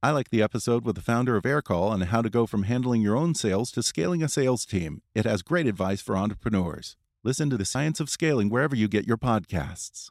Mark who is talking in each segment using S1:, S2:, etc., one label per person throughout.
S1: I like the episode with the founder of Aircall on how to go from handling your own sales to scaling a sales team. It has great advice for entrepreneurs. Listen to the science of scaling wherever you get your podcasts.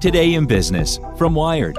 S2: Today in Business from Wired.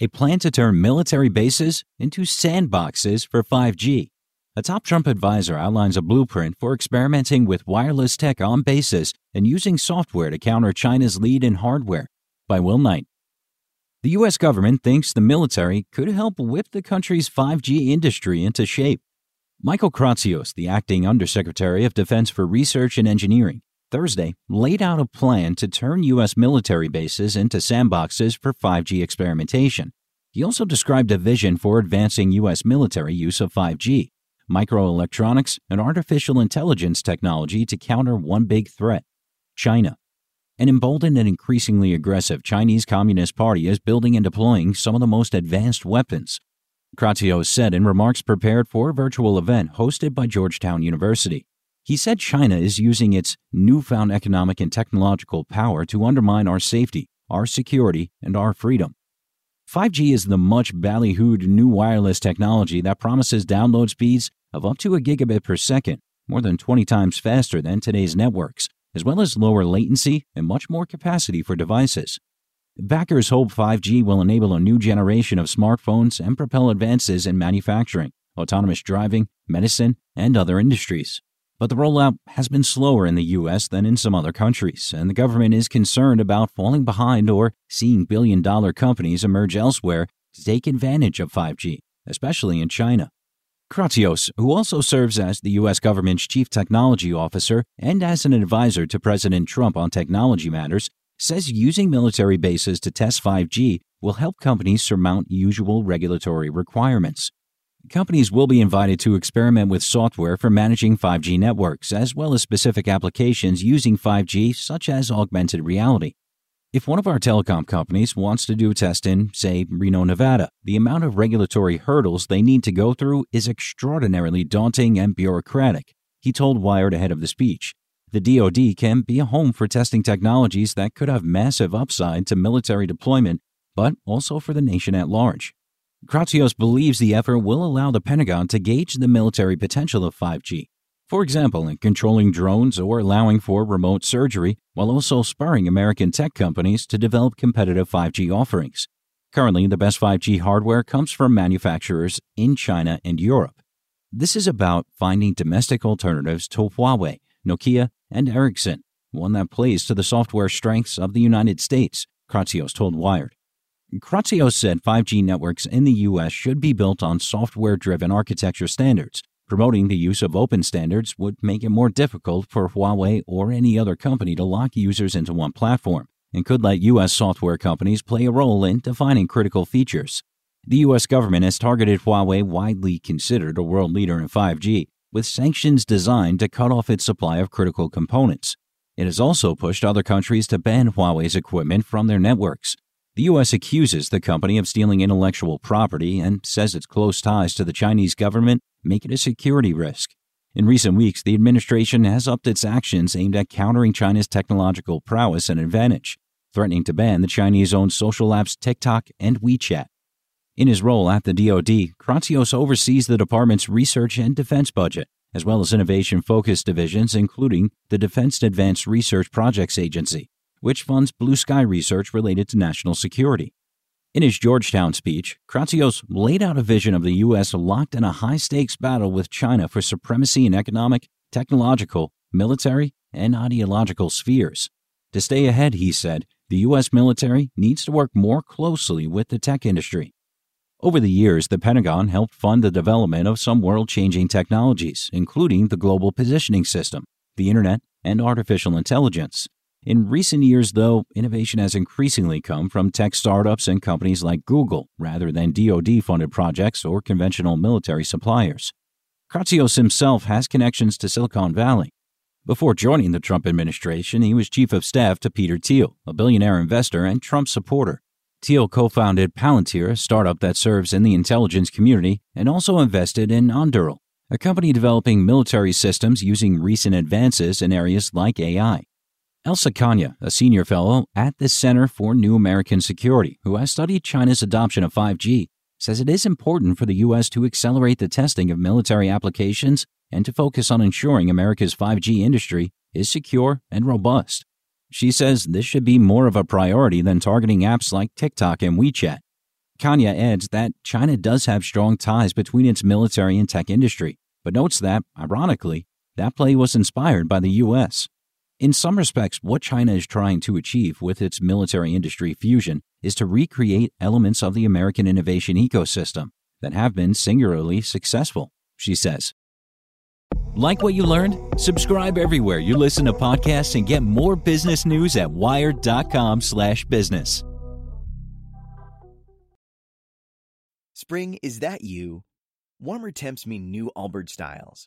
S2: A plan to turn military bases into sandboxes for 5G. A top Trump advisor outlines a blueprint for experimenting with wireless tech on bases and using software to counter China's lead in hardware. By Will Knight. The U.S. government thinks the military could help whip the country's 5G industry into shape. Michael Kratsios, the acting Undersecretary of Defense for Research and Engineering, Thursday laid out a plan to turn U.S. military bases into sandboxes for 5G experimentation. He also described a vision for advancing U.S. military use of 5G, microelectronics, and artificial intelligence technology to counter one big threat China. An emboldened and increasingly aggressive Chinese Communist Party is building and deploying some of the most advanced weapons. Kratsios said in remarks prepared for a virtual event hosted by Georgetown University. He said China is using its newfound economic and technological power to undermine our safety, our security, and our freedom. 5G is the much ballyhooed new wireless technology that promises download speeds of up to a gigabit per second, more than 20 times faster than today's networks, as well as lower latency and much more capacity for devices. Backers hope 5G will enable a new generation of smartphones and propel advances in manufacturing, autonomous driving, medicine, and other industries. But the rollout has been slower in the U.S. than in some other countries, and the government is concerned about falling behind or seeing billion dollar companies emerge elsewhere to take advantage of 5G, especially in China. Kratsios, who also serves as the U.S. government's chief technology officer and as an advisor to President Trump on technology matters, says using military bases to test 5G will help companies surmount usual regulatory requirements. Companies will be invited to experiment with software for managing 5G networks, as well as specific applications using 5G, such as augmented reality. If one of our telecom companies wants to do a test in, say, Reno, Nevada, the amount of regulatory hurdles they need to go through is extraordinarily daunting and bureaucratic, he told Wired ahead of the speech. The DoD can be a home for testing technologies that could have massive upside to military deployment, but also for the nation at large. Kratsios believes the effort will allow the Pentagon to gauge the military potential of 5G, for example, in controlling drones or allowing for remote surgery, while also spurring American tech companies to develop competitive 5G offerings. Currently, the best 5G hardware comes from manufacturers in China and Europe. This is about finding domestic alternatives to Huawei, Nokia, and Ericsson, one that plays to the software strengths of the United States, Kratsios told Wired. Kratsios said 5G networks in the U.S. should be built on software driven architecture standards. Promoting the use of open standards would make it more difficult for Huawei or any other company to lock users into one platform and could let U.S. software companies play a role in defining critical features. The U.S. government has targeted Huawei, widely considered a world leader in 5G, with sanctions designed to cut off its supply of critical components. It has also pushed other countries to ban Huawei's equipment from their networks. The U.S. accuses the company of stealing intellectual property and says its close ties to the Chinese government make it a security risk. In recent weeks, the administration has upped its actions aimed at countering China's technological prowess and advantage, threatening to ban the Chinese owned social apps TikTok and WeChat. In his role at the DoD, Kratsios oversees the department's research and defense budget, as well as innovation focused divisions, including the Defense Advanced Research Projects Agency, which funds blue sky research related to national security. In his Georgetown speech, Kratsios laid out a vision of the U.S. locked in a high stakes battle with China for supremacy in economic, technological, military, and ideological spheres. To stay ahead, he said, the U.S. military needs to work more closely with the tech industry. Over the years, the Pentagon helped fund the development of some world changing technologies, including the Global Positioning System, the Internet, and artificial intelligence. In recent years, though, innovation has increasingly come from tech startups and companies like Google rather than DoD funded projects or conventional military suppliers. Kratsios himself has connections to Silicon Valley. Before joining the Trump administration, he was chief of staff to Peter Thiel, a billionaire investor and Trump supporter. Thiel co founded Palantir, a startup that serves in the intelligence community, and also invested in Anduril, a company developing military systems using recent advances in areas like AI. Elsa Kania, a senior fellow at the Center for New American Security, who has studied China's adoption of 5G, says it is important for the U.S. to accelerate the testing of military applications and to focus on ensuring America's 5G industry is secure and robust. She says this should be more of a priority than targeting apps like TikTok and WeChat. Kania adds that China does have strong ties between its military and tech industry, but notes that, ironically, that play was inspired by the U.S. In some respects, what China is trying to achieve with its military industry fusion is to recreate elements of the American innovation ecosystem that have been singularly successful, she says. Like what you learned? Subscribe everywhere you listen to podcasts and get more business news at wired.com/business.
S3: Spring, is that you? Warmer temps mean new Allbirds styles.